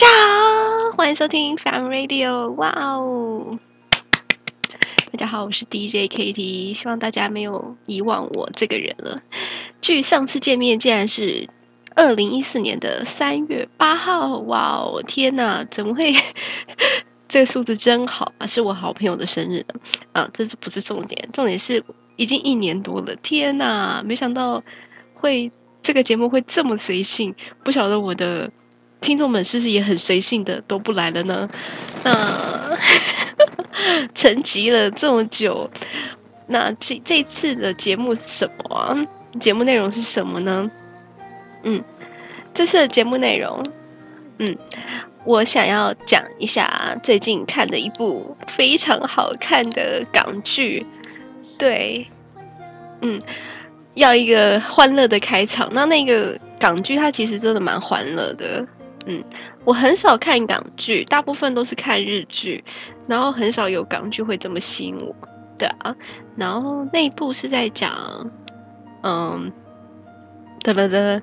大家好，欢迎收听 Fun Radio。哇哦，大家好，我是 DJ KT，希望大家没有遗忘我这个人了。距上次见面竟然是二零一四年的三月八号，哇哦，天哪，怎么会？这个数字真好啊，是我好朋友的生日的啊，这是不是重点？重点是已经一年多了，天哪，没想到会这个节目会这么随性，不晓得我的听众们是不是也很随性的都不来了呢？那 沉寂了这么久，那这这次的节目是什么？节目内容是什么呢？嗯，这次的节目内容，嗯。我想要讲一下最近看的一部非常好看的港剧，对，嗯，要一个欢乐的开场。那那个港剧它其实真的蛮欢乐的，嗯，我很少看港剧，大部分都是看日剧，然后很少有港剧会这么吸引我，对啊。然后那一部是在讲，嗯，得了得，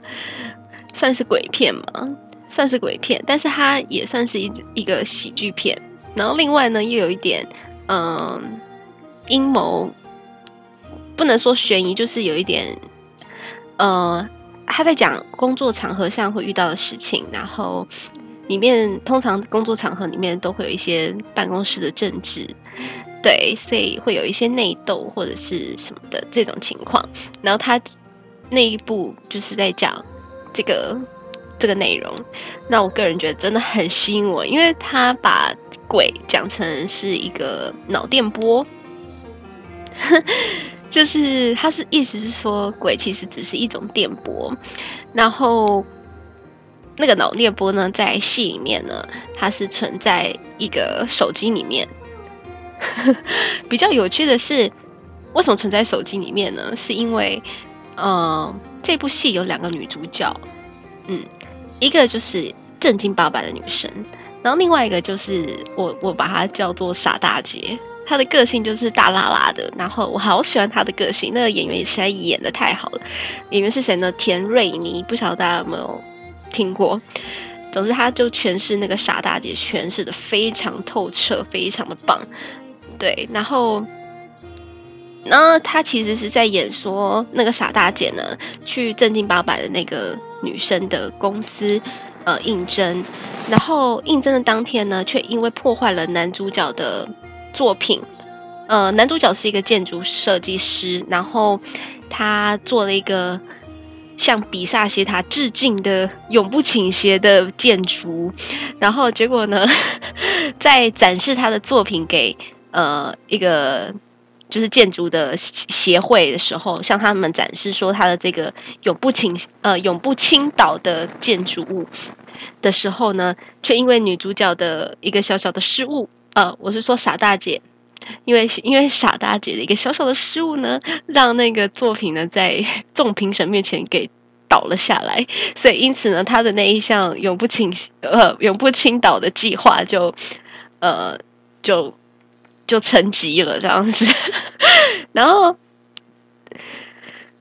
算是鬼片嘛。算是鬼片，但是它也算是一一个喜剧片。然后另外呢，又有一点嗯阴谋，不能说悬疑，就是有一点呃，他在讲工作场合上会遇到的事情。然后里面通常工作场合里面都会有一些办公室的政治，对，所以会有一些内斗或者是什么的这种情况。然后他那一部就是在讲这个。这个内容，那我个人觉得真的很吸引我，因为他把鬼讲成是一个脑电波，就是他是意思是说鬼其实只是一种电波，然后那个脑电波呢，在戏里面呢，它是存在一个手机里面。比较有趣的是，为什么存在手机里面呢？是因为，嗯、呃，这部戏有两个女主角，嗯。一个就是正经八百的女生，然后另外一个就是我我把她叫做傻大姐，她的个性就是大剌剌的，然后我好喜欢她的个性，那个演员实在演得太好了。演员是谁呢？田瑞妮，不晓得大家有没有听过？总之，她就诠释那个傻大姐，诠释的非常透彻，非常的棒。对，然后。然后他其实是在演说那个傻大姐呢，去正经八百的那个女生的公司，呃，应征。然后应征的当天呢，却因为破坏了男主角的作品。呃，男主角是一个建筑设计师，然后他做了一个向比萨斜塔致敬的永不倾斜的建筑。然后结果呢，在展示他的作品给呃一个。就是建筑的协会的时候，向他们展示说他的这个永不倾呃永不倾倒的建筑物的时候呢，却因为女主角的一个小小的失误，呃，我是说傻大姐，因为因为傻大姐的一个小小的失误呢，让那个作品呢在 众评审面前给倒了下来，所以因此呢，他的那一项永不倾呃永不倾倒的计划就呃就。就沉寂了这样子，然后，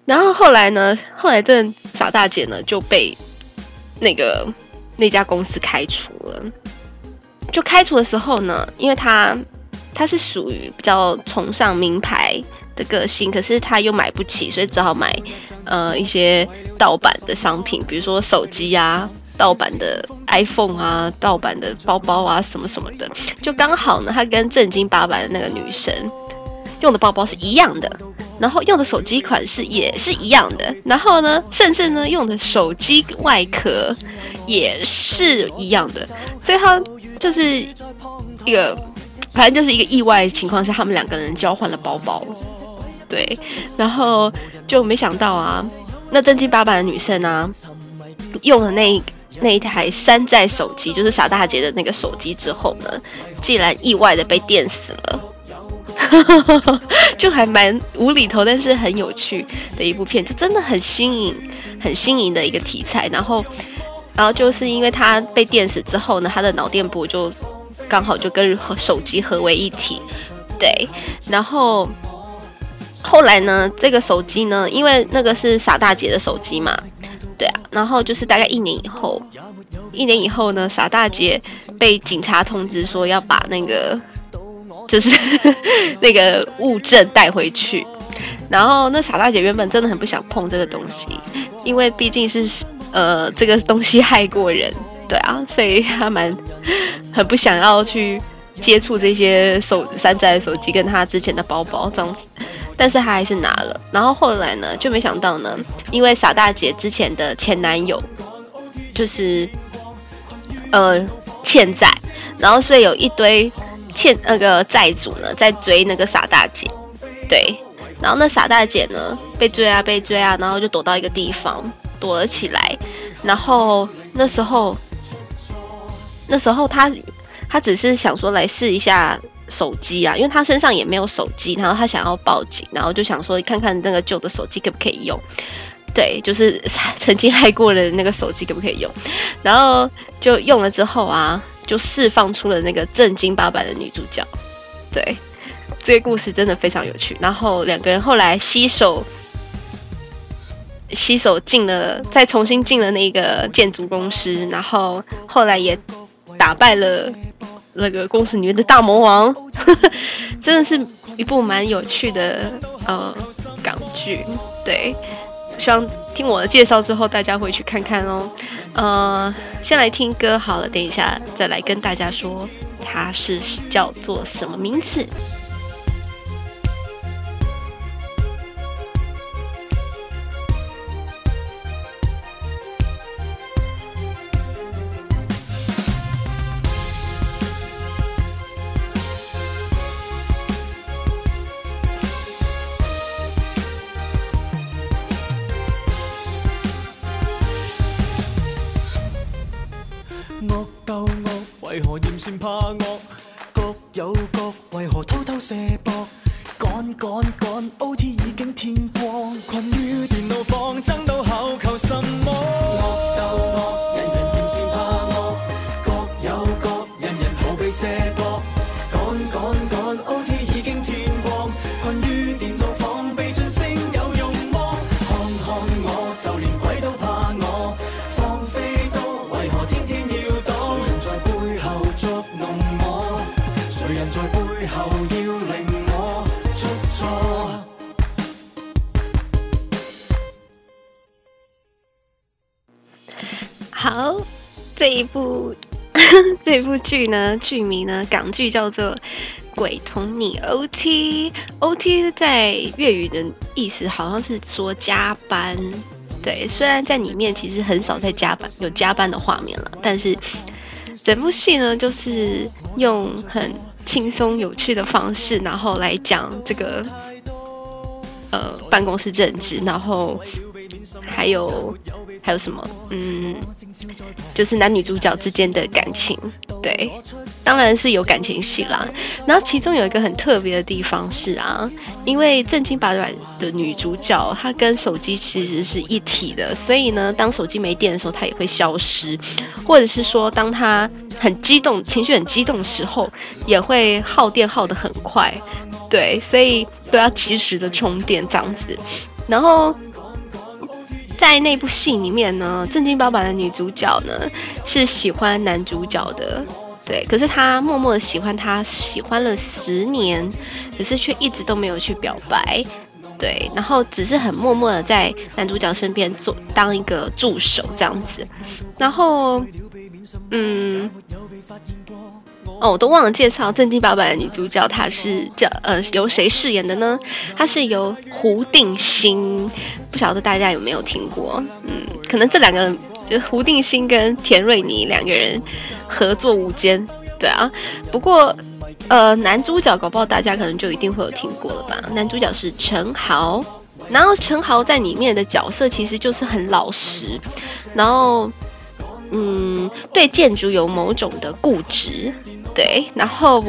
然后后来呢？后来这傻大姐呢就被那个那家公司开除了。就开除的时候呢，因为他他是属于比较崇尚名牌的个性，可是他又买不起，所以只好买呃一些盗版的商品，比如说手机啊。盗版的 iPhone 啊，盗版的包包啊，什么什么的，就刚好呢，他跟正经八百的那个女生用的包包是一样的，然后用的手机款式也是一样的，然后呢，甚至呢，用的手机外壳也是一样的，所以他就是一个，反正就是一个意外情况下，他们两个人交换了包包，对，然后就没想到啊，那正经八百的女生啊，用了那。那一台山寨手机，就是傻大姐的那个手机之后呢，竟然意外的被电死了，就还蛮无厘头，但是很有趣的一部片，就真的很新颖、很新颖的一个题材。然后，然后就是因为他被电死之后呢，他的脑电波就刚好就跟手机合为一体，对。然后后来呢，这个手机呢，因为那个是傻大姐的手机嘛。对啊，然后就是大概一年以后，一年以后呢，傻大姐被警察通知说要把那个就是那个物证带回去。然后那傻大姐原本真的很不想碰这个东西，因为毕竟是呃这个东西害过人，对啊，所以她蛮很不想要去接触这些手山寨的手机跟她之前的包包这样子。但是她还是拿了。然后后来呢，就没想到呢，因为傻大姐之前的前男友就是呃欠债，然后所以有一堆欠那个债主呢在追那个傻大姐，对。然后那傻大姐呢，被追啊被追啊，然后就躲到一个地方躲了起来。然后那时候，那时候他他只是想说来试一下手机啊，因为他身上也没有手机，然后他想要报警，然后就想说看看那个旧的手机可不可以用。对，就是 曾经害过的那个手机可不可以用。然后就用了之后啊，就释放出了那个正经八百的女主角。对。这个故事真的非常有趣，然后两个人后来携手携手进了，再重新进了那个建筑公司，然后后来也打败了那个公司里面的大魔王，真的是一部蛮有趣的呃港剧。对，希望听我的介绍之后，大家会去看看哦。呃，先来听歌好了，等一下再来跟大家说它是叫做什么名字。为何嫌嫌怕恶？各有各，为何偷偷卸博？赶赶赶，OT 已经天光，困于电脑房，争到口求什么？恶斗恶，一部 这部剧呢，剧名呢，港剧叫做《鬼同你 OT》。OT 在粤语的意思好像是说加班。对，虽然在里面其实很少在加班，有加班的画面了，但是整部戏呢，就是用很轻松有趣的方式，然后来讲这个呃办公室政治，然后还有还有什么？嗯，就是男女主角之间的感情，对，当然是有感情戏啦。然后其中有一个很特别的地方是啊，因为正经八百的女主角她跟手机其实是一体的，所以呢，当手机没电的时候，她也会消失，或者是说当她。很激动，情绪很激动的时候，也会耗电耗得很快，对，所以都要及时的充电这样子。然后在那部戏里面呢，正经八百的女主角呢是喜欢男主角的，对，可是她默默的喜欢他，喜欢了十年，可是却一直都没有去表白，对，然后只是很默默的在男主角身边做当一个助手这样子，然后。嗯，哦，我都忘了介绍正经八百的女主角，她是叫呃由谁饰演的呢？她是由胡定欣，不晓得大家有没有听过？嗯，可能这两个人就胡定欣跟田瑞妮两个人合作无间，对啊。不过呃男主角搞不好大家可能就一定会有听过了吧？男主角是陈豪，然后陈豪在里面的角色其实就是很老实，然后。嗯，对建筑有某种的固执，对，然后，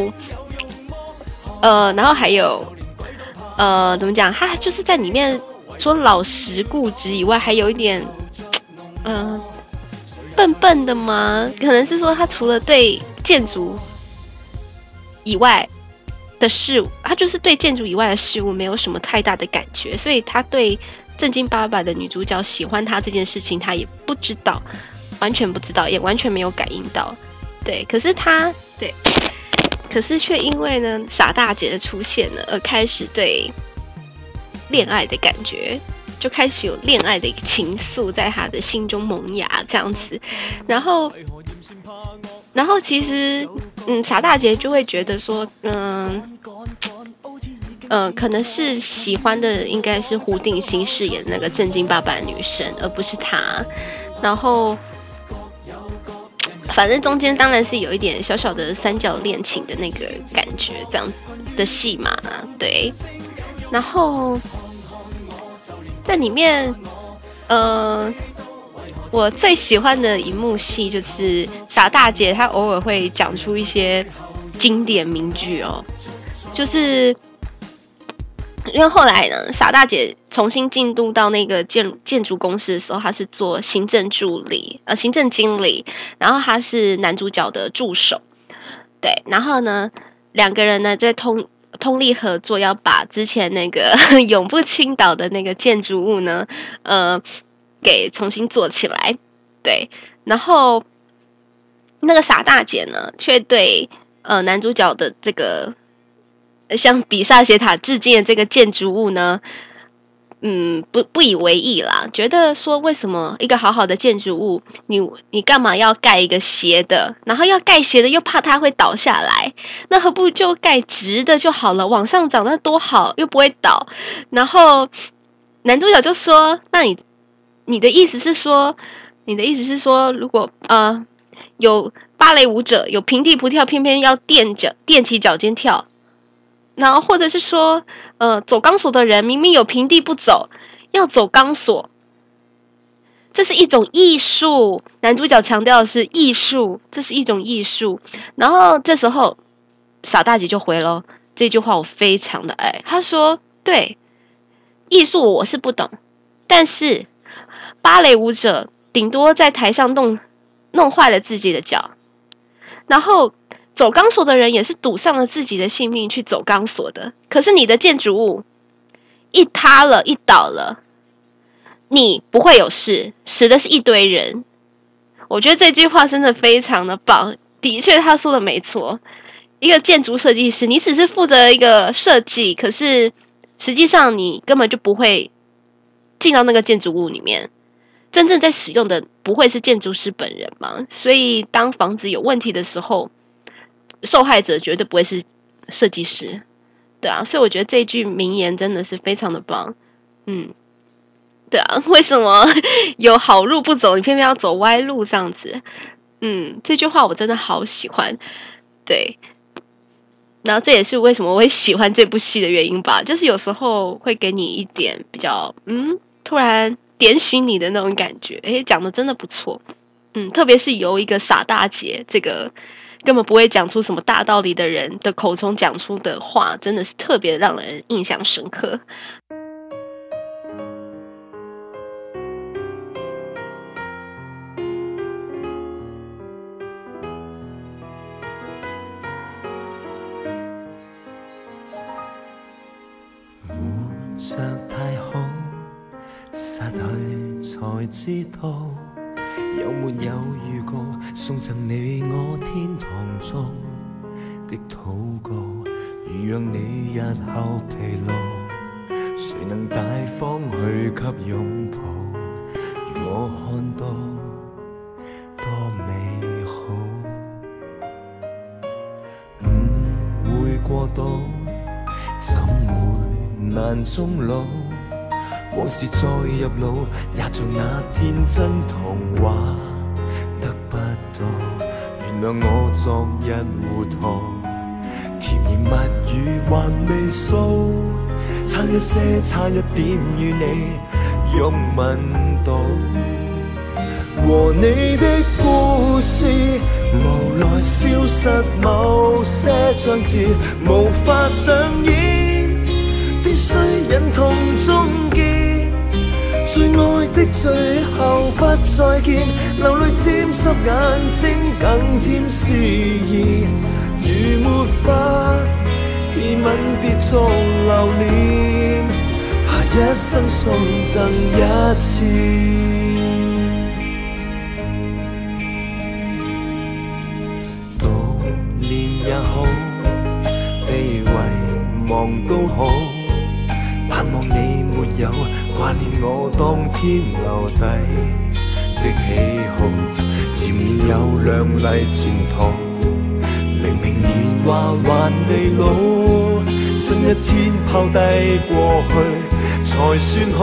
呃，然后还有，呃，怎么讲？他就是在里面除老实固执以外，还有一点，嗯、笨笨的吗？可能是说他除了对建筑以外的事物，他就是对建筑以外的事物没有什么太大的感觉，所以他对正经八百的女主角喜欢他这件事情，他也不知道。完全不知道，也完全没有感应到。对，可是他对，可是却因为呢傻大姐的出现呢，而开始对恋爱的感觉，就开始有恋爱的一个情愫在他的心中萌芽这样子。然后，然后其实嗯，傻大姐就会觉得说，嗯。嗯、呃，可能是喜欢的应该是胡定欣饰演的那个正经八百的女生，而不是他。然后，反正中间当然是有一点小小的三角恋情的那个感觉，这样子的戏嘛，对。然后在里面，呃，我最喜欢的一幕戏就是傻大姐，她偶尔会讲出一些经典名句哦，就是。因为后来呢，傻大姐重新进入到那个建建筑公司的时候，他是做行政助理，呃，行政经理，然后他是男主角的助手，对，然后呢，两个人呢在通通力合作，要把之前那个 永不倾倒的那个建筑物呢，呃，给重新做起来，对，然后那个傻大姐呢，却对呃男主角的这个。向比萨斜塔致敬的这个建筑物呢，嗯，不不以为意啦，觉得说为什么一个好好的建筑物，你你干嘛要盖一个斜的？然后要盖斜的又怕它会倒下来，那何不就盖直的就好了？往上长那多好，又不会倒。然后男主角就说：“那你你的意思是说，你的意思是说，如果呃有芭蕾舞者有平地不跳，偏偏要垫脚垫起脚尖跳。”然后，或者是说，呃，走钢索的人明明有平地不走，要走钢索，这是一种艺术。男主角强调的是艺术，这是一种艺术。然后这时候，傻大姐就回了这句话，我非常的爱。她说：“对，艺术我是不懂，但是芭蕾舞者顶多在台上弄弄坏了自己的脚，然后。”走钢索的人也是赌上了自己的性命去走钢索的。可是你的建筑物一塌了，一倒了，你不会有事，死的是一堆人。我觉得这句话真的非常的棒。的确，他说的没错。一个建筑设计师，你只是负责一个设计，可是实际上你根本就不会进到那个建筑物里面。真正在使用的不会是建筑师本人嘛？所以当房子有问题的时候，受害者绝对不会是设计师，对啊，所以我觉得这句名言真的是非常的棒，嗯，对啊，为什么 有好路不走，你偏偏要走歪路这样子？嗯，这句话我真的好喜欢，对，然后这也是为什么我会喜欢这部戏的原因吧，就是有时候会给你一点比较，嗯，突然点醒你的那种感觉，诶，讲的真的不错，嗯，特别是由一个傻大姐这个。根本不会讲出什么大道理的人的口中讲出的话，真的是特别让人印象深刻。活着太好，失去才知道。有没有遇过送赠你我天堂中的祷告？如让你日后疲劳，谁能大方去给拥抱？如我看到多美好，误会过度，怎会难终老？往事再入脑，也像那天真童话得不到。原谅我昨日糊涂，甜言蜜语还未诉，差一些，差一点与你拥吻到。和你的故事无奈消失某些章节，无法上演，必须忍痛终结。最爱的最后不再见，流泪沾湿眼睛，更添诗意。如没法以吻别作留念，下一生送赠一次。悼念也好，被遗忘都好，盼望你没有。挂念我当天留低的喜好，前面有亮丽前途，明明年华还未老，新一天抛低过去才算好，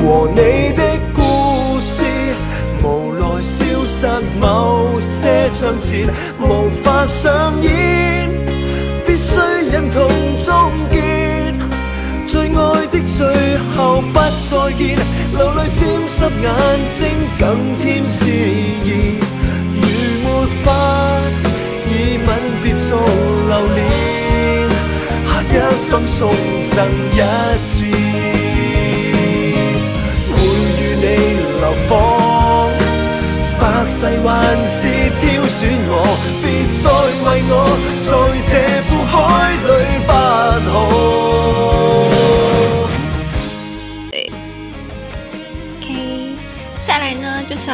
和你的故事。无奈消失某些章节，无法上演，必须忍痛终结。最爱的最后不再见，流泪沾湿眼睛，更添诗意。如没法以吻别做留恋，下一生送赠一次，会与你流放。百世还是挑选我，别再为我再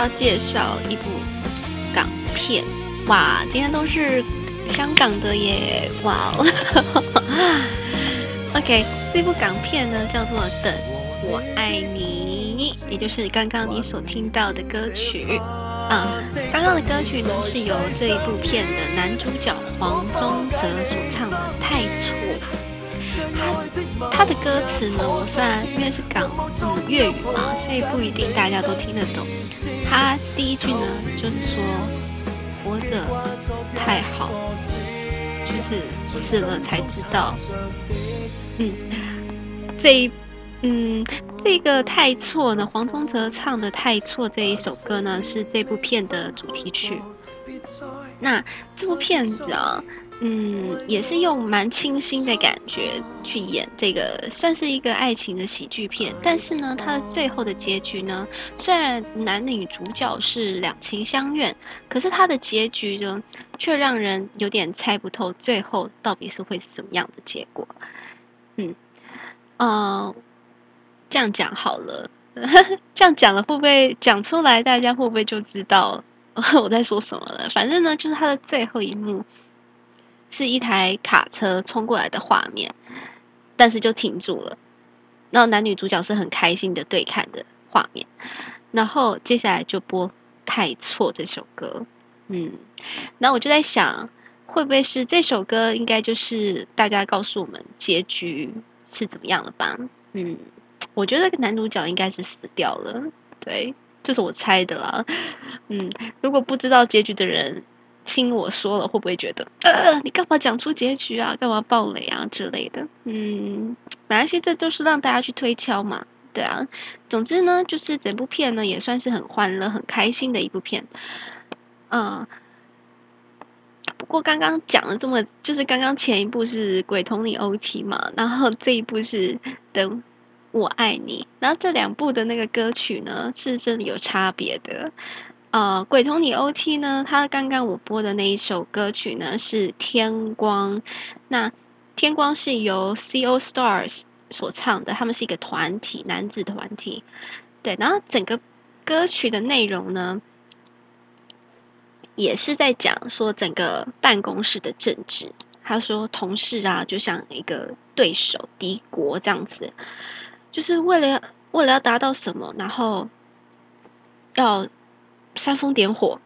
要介绍一部港片，哇，今天都是香港的耶，哇哦，OK，这部港片呢叫做《等我爱你》，也就是刚刚你所听到的歌曲。啊，刚刚的歌曲呢是由这一部片的男主角黄宗泽所唱的《太错》。他他的歌词呢，我虽然因为是港嗯粤语嘛，所以不一定大家都听得懂。他第一句呢就是说活着太好，就是死了才知道。嗯，这一嗯。这个太错呢，黄宗泽唱的《太错》这一首歌呢，是这部片的主题曲。那这部片子啊，嗯，也是用蛮清新的感觉去演这个，算是一个爱情的喜剧片。但是呢，它的最后的结局呢，虽然男女主角是两情相悦，可是它的结局呢，却让人有点猜不透，最后到底是会是怎么样的结果。嗯，呃。这样讲好了，这样讲了会不会讲出来？大家会不会就知道 我在说什么了？反正呢，就是它的最后一幕是一台卡车冲过来的画面，但是就停住了。然后男女主角是很开心的对看的画面，然后接下来就播《太错》这首歌。嗯，那我就在想，会不会是这首歌应该就是大家告诉我们结局是怎么样了吧？嗯。我觉得男主角应该是死掉了，对，这是我猜的啦。嗯，如果不知道结局的人听我说了，会不会觉得，呃，你干嘛讲出结局啊？干嘛暴雷啊之类的？嗯，没关系，这就是让大家去推敲嘛，对啊。总之呢，就是整部片呢也算是很欢乐、很开心的一部片。嗯，不过刚刚讲了这么，就是刚刚前一部是《鬼同你 OT》嘛，然后这一部是等。我爱你，然后这两部的那个歌曲呢，是真的有差别的。呃，《鬼同你 OT》呢，他刚刚我播的那一首歌曲呢是天光，那天光是由 C.O.Stars 所唱的，他们是一个团体，男子团体。对，然后整个歌曲的内容呢，也是在讲说整个办公室的政治。他说同事啊，就像一个对手敌国这样子。就是为了为了要达到什么，然后要煽风点火，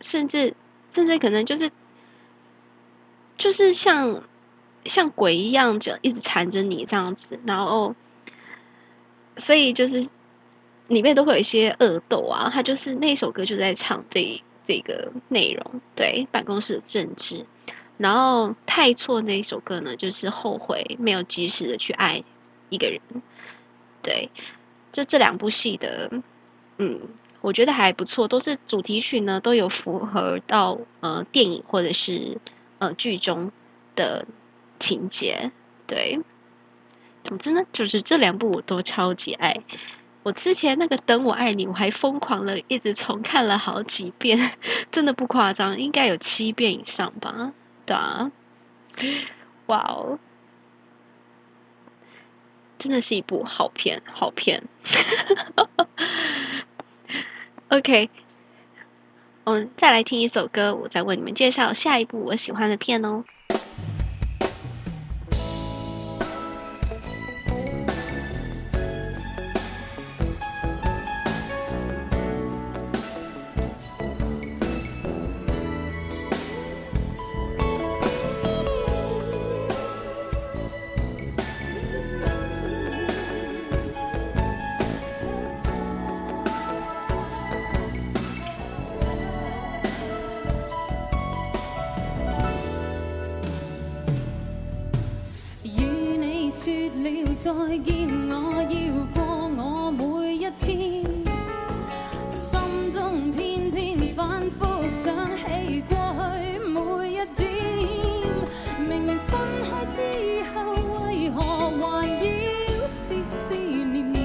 甚至甚至可能就是就是像像鬼一样，就一直缠着你这样子，然后所以就是里面都会有一些恶斗啊。他就是那首歌就在唱这这个内容，对办公室的政治。然后太错那一首歌呢，就是后悔没有及时的去爱一个人。对，就这两部戏的，嗯，我觉得还不错，都是主题曲呢，都有符合到呃电影或者是呃剧中的情节。对，总之呢，就是这两部我都超级爱。我之前那个《等我爱你》，我还疯狂了一直重看了好几遍，真的不夸张，应该有七遍以上吧？对啊，哇哦！真的是一部好片，好片。OK，我们再来听一首歌，我再为你们介绍下一部我喜欢的片哦。再见，我要过我每一天，心中偏偏反复想起过去每一点。明明分开之后，为何还要思思念念？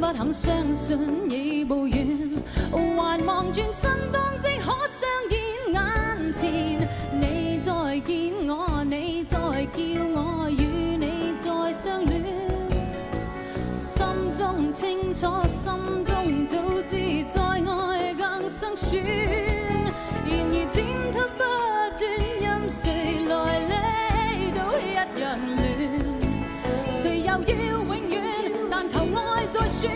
不肯相信已无缘，还望转身当即可相见眼前。你再见我，你再叫我中清楚，心中早知再爱更生疏。然而剪辑不断，任谁来理都一样乱。谁又要永远？但求爱再算，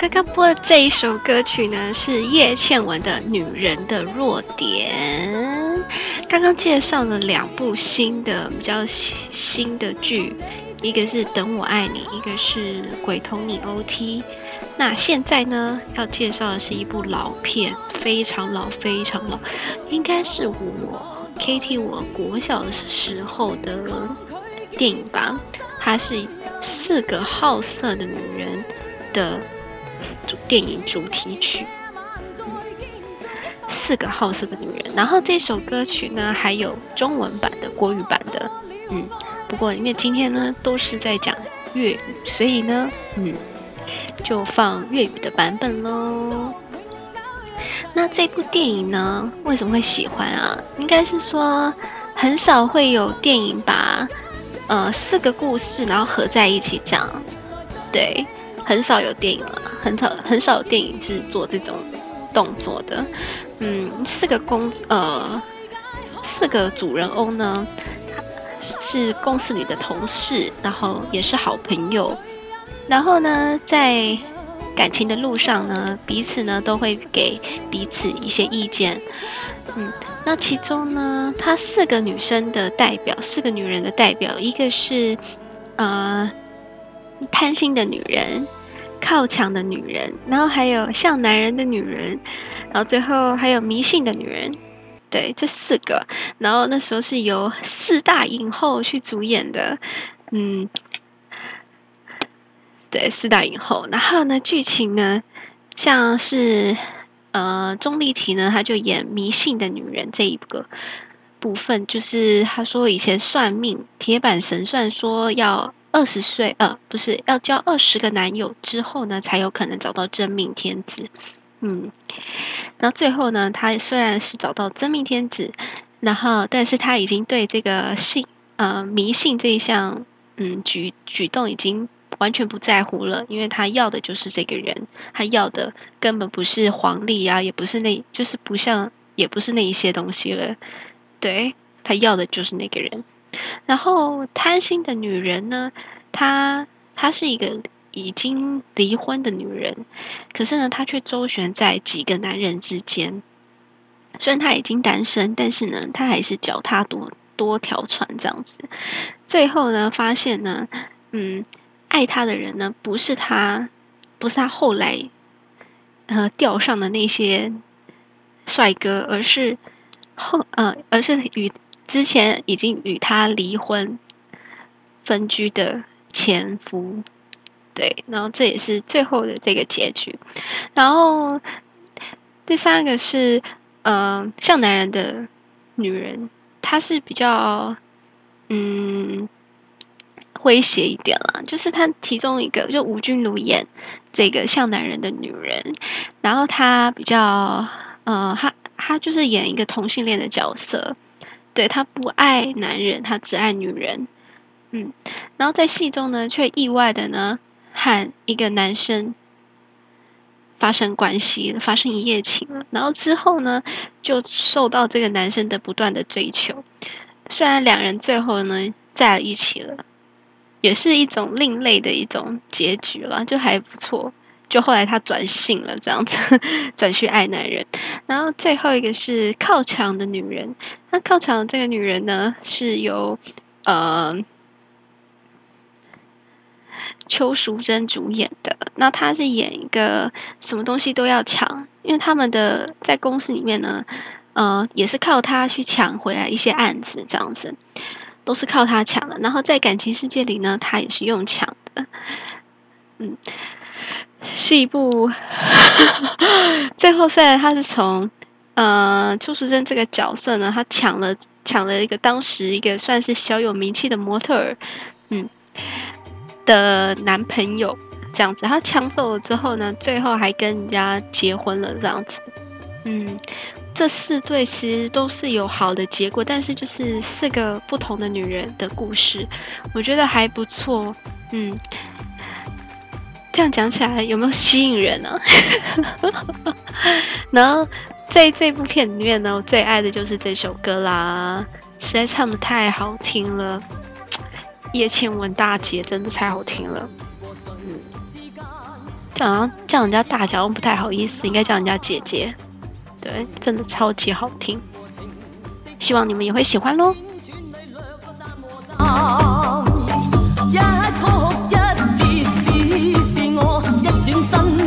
刚刚播的这一首歌曲呢，是叶倩文的《女人的弱点》。刚刚介绍了两部新的、比较新的剧，一个是《等我爱你》，一个是《鬼同你 OT》。那现在呢，要介绍的是一部老片，非常老，非常老，应该是我 KT 我国小的时候的电影吧。它是四个好色的女人的。电影主题曲，四个好色的女人。然后这首歌曲呢，还有中文版的、国语版的，嗯。不过因为今天呢都是在讲粤语，所以呢，嗯，就放粤语的版本喽。那这部电影呢，为什么会喜欢啊？应该是说很少会有电影把呃四个故事然后合在一起讲，对。很少有电影了，很少很少有电影是做这种动作的。嗯，四个公呃四个主人翁呢，是公司里的同事，然后也是好朋友。然后呢，在感情的路上呢，彼此呢都会给彼此一些意见。嗯，那其中呢，她四个女生的代表，四个女人的代表，一个是呃贪心的女人。靠墙的女人，然后还有像男人的女人，然后最后还有迷信的女人，对，这四个。然后那时候是由四大影后去主演的，嗯，对，四大影后。然后呢，剧情呢，像是呃，钟丽缇呢，她就演迷信的女人这一个部分，就是她说以前算命，铁板神算说要。二十岁，呃，不是要交二十个男友之后呢，才有可能找到真命天子。嗯，那最后呢，他虽然是找到真命天子，然后但是他已经对这个信，呃，迷信这一项，嗯，举举动已经完全不在乎了，因为他要的就是这个人，他要的根本不是黄历啊，也不是那，就是不像，也不是那一些东西了，对，他要的就是那个人。然后贪心的女人呢，她她是一个已经离婚的女人，可是呢，她却周旋在几个男人之间。虽然她已经单身，但是呢，她还是脚踏多多条船这样子。最后呢，发现呢，嗯，爱她的人呢，不是她，不是她后来呃钓上的那些帅哥，而是后呃，而是与。之前已经与他离婚、分居的前夫。对，然后这也是最后的这个结局。然后第三个是，呃，像男人的女人，她是比较嗯诙谐一点啦，就是她其中一个就吴君如演这个像男人的女人，然后她比较呃，她她就是演一个同性恋的角色，对，她不爱男人，她只爱女人，嗯，然后在戏中呢，却意外的呢。和一个男生发生关系，发生一夜情了，然后之后呢，就受到这个男生的不断的追求。虽然两人最后呢在一起了，也是一种另类的一种结局了，就还不错。就后来他转性了，这样子 转去爱男人。然后最后一个是靠墙的女人，那靠墙的这个女人呢，是由呃。邱淑贞主演的，那她是演一个什么东西都要抢，因为他们的在公司里面呢，呃，也是靠她去抢回来一些案子，这样子都是靠她抢的。然后在感情世界里呢，她也是用抢的，嗯，是一部最后虽然他是从呃邱淑贞这个角色呢，他抢了抢了一个当时一个算是小有名气的模特儿，嗯。的男朋友这样子，他抢走了之后呢，最后还跟人家结婚了这样子。嗯，这四对其实都是有好的结果，但是就是四个不同的女人的故事，我觉得还不错。嗯，这样讲起来有没有吸引人呢？然后在这部片里面呢，我最爱的就是这首歌啦，实在唱得太好听了。叶倩文大姐真的太好听了，嗯，这样叫人家大姐不太好意思，应该叫人家姐姐。对，真的超级好听，希望你们也会喜欢喽。我一转身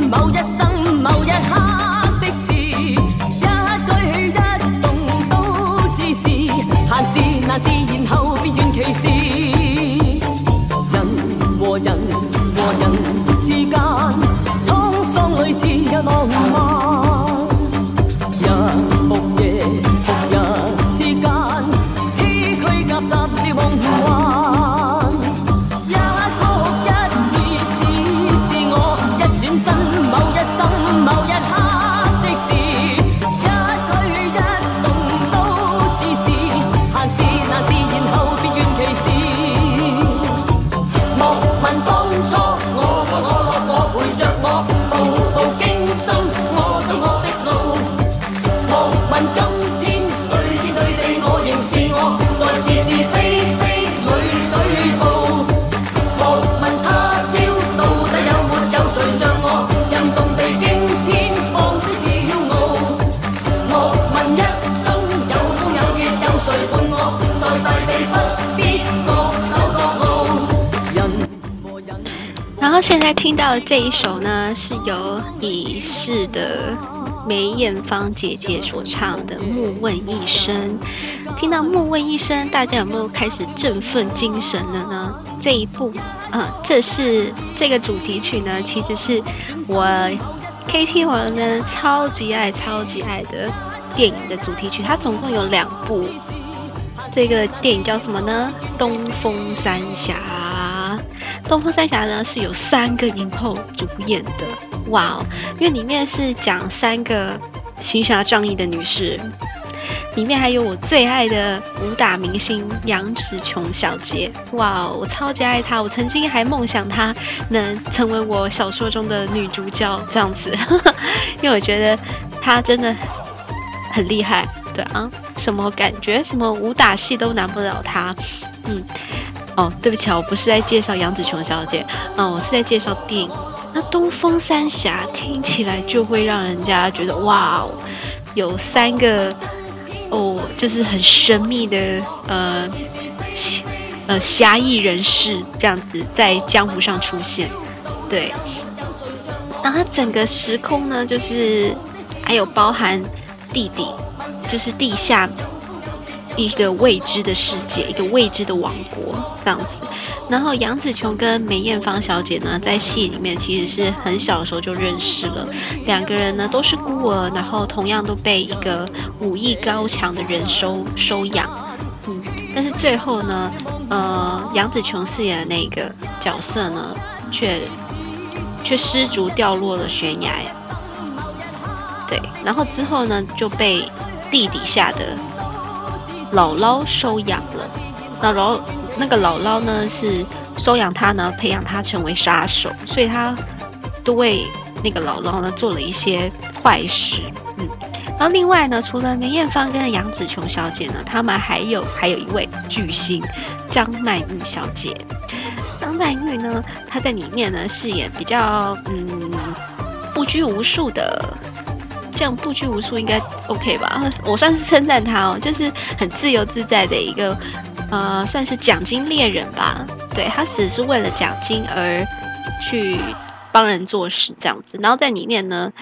然后现在听到的这一首呢，是由已逝的梅艳芳姐姐所唱的《莫问一生》。听到《莫问一生》，大家有没有开始振奋精神了呢？这一部，啊，这是这个主题曲呢，其实是我 KT 王呢超级爱、超级爱的电影的主题曲。它总共有两部，这个电影叫什么呢？《东风三侠》。东风三侠呢是有三个影后主演的，哇哦！因为里面是讲三个行侠仗义的女士，里面还有我最爱的武打明星杨紫琼小姐，哇哦！我超级爱她，我曾经还梦想她能成为我小说中的女主角这样子，因为我觉得她真的很厉害，对啊，什么感觉，什么武打戏都难不了她，嗯。哦，对不起啊，我不是在介绍杨紫琼小姐，嗯，我是在介绍电影。那《东风三侠》听起来就会让人家觉得哇哦，有三个哦，就是很神秘的呃呃侠义人士这样子在江湖上出现，对。然后它整个时空呢，就是还有包含地底，就是地下。一个未知的世界，一个未知的王国，这样子。然后杨紫琼跟梅艳芳小姐呢，在戏里面其实是很小的时候就认识了，两个人呢都是孤儿，然后同样都被一个武艺高强的人收收养。嗯，但是最后呢，呃，杨紫琼饰演的那个角色呢，却却失足掉落了悬崖。对，然后之后呢，就被地底下的姥姥收养了。那然后那个姥姥呢，是收养他呢，培养他成为杀手，所以他都为那个姥姥呢做了一些坏事。嗯，然后另外呢，除了梅艳芳跟杨紫琼小姐呢，他们还有还有一位巨星张曼玉小姐。张曼玉呢，她在里面呢饰演比较嗯不拘无束的。这样不拘无束应该 OK 吧？我算是称赞他哦，就是很自由自在的一个，呃，算是奖金猎人吧。对，他只是为了奖金而去帮人做事这样子。然后在里面呢，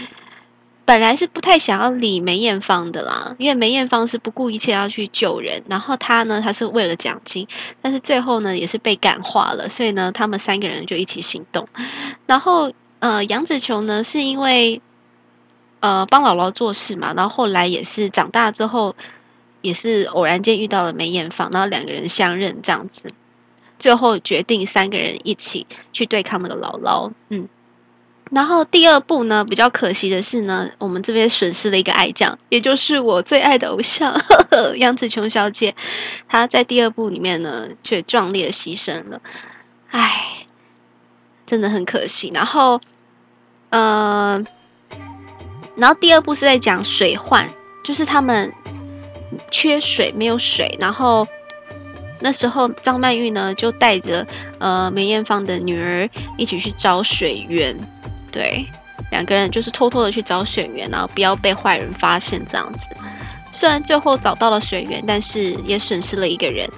本来是不太想要理梅艳芳的啦，因为梅艳芳是不顾一切要去救人，然后他呢，他是为了奖金，但是最后呢，也是被感化了，所以呢，他们三个人就一起行动。然后，呃，杨紫琼呢，是因为。呃，帮姥姥做事嘛，然后后来也是长大之后，也是偶然间遇到了梅艳芳，然后两个人相认这样子，最后决定三个人一起去对抗那个姥姥。嗯，然后第二部呢，比较可惜的是呢，我们这边损失了一个爱将，也就是我最爱的偶像 杨紫琼小姐，她在第二部里面呢，却壮烈牺牲了，唉，真的很可惜。然后，呃。然后第二部是在讲水患，就是他们缺水，没有水。然后那时候张曼玉呢，就带着呃梅艳芳的女儿一起去找水源，对，两个人就是偷偷的去找水源，然后不要被坏人发现这样子。虽然最后找到了水源，但是也损失了一个人，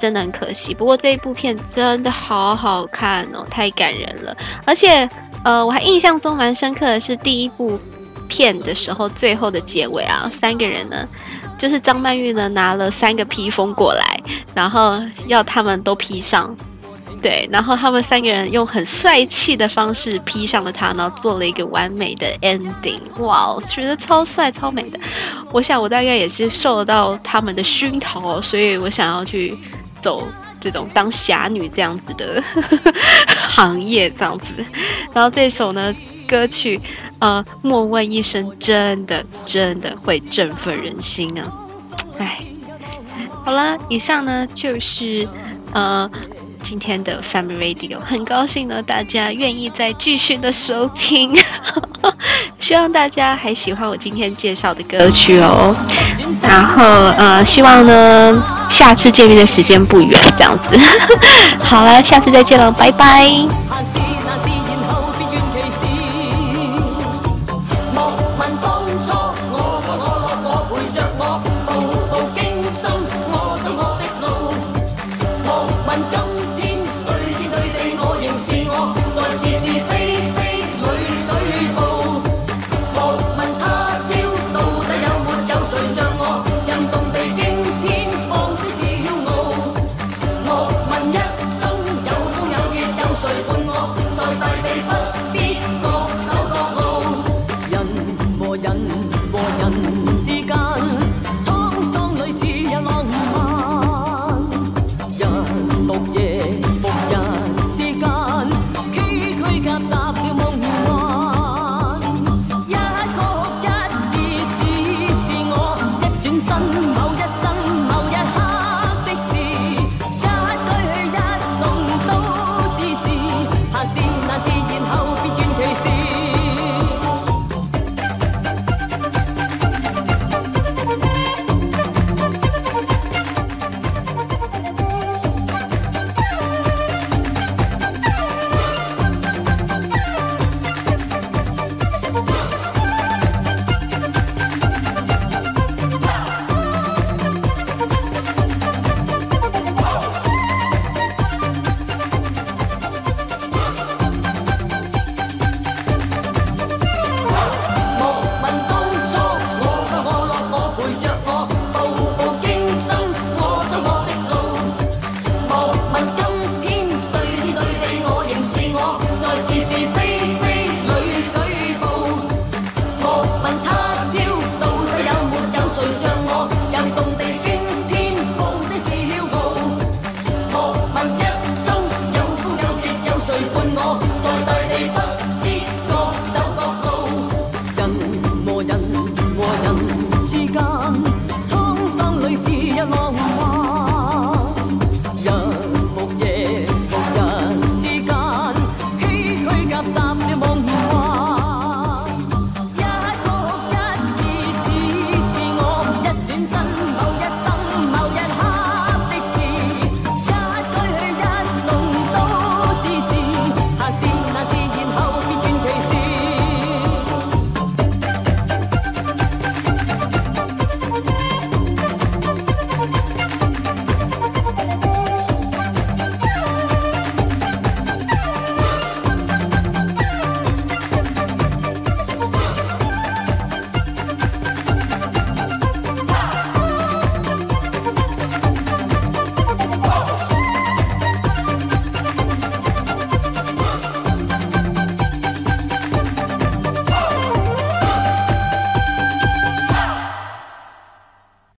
真的很可惜。不过这一部片真的好好看哦，太感人了。而且呃，我还印象中蛮深刻的是第一部。片的时候，最后的结尾啊，三个人呢，就是张曼玉呢拿了三个披风过来，然后要他们都披上，对，然后他们三个人用很帅气的方式披上了它，然后做了一个完美的 ending，哇，我觉得超帅超美的。我想我大概也是受到他们的熏陶，所以我想要去走这种当侠女这样子的 行业这样子。然后这首呢。歌曲，呃，莫问一声，真的真的会振奋人心呢。哎，好了，以上呢就是呃今天的 Family Radio，很高兴呢大家愿意再继续的收听，希望大家还喜欢我今天介绍的歌曲哦。然后呃，希望呢下次见面的时间不远，这样子。好了，下次再见了，拜拜。我在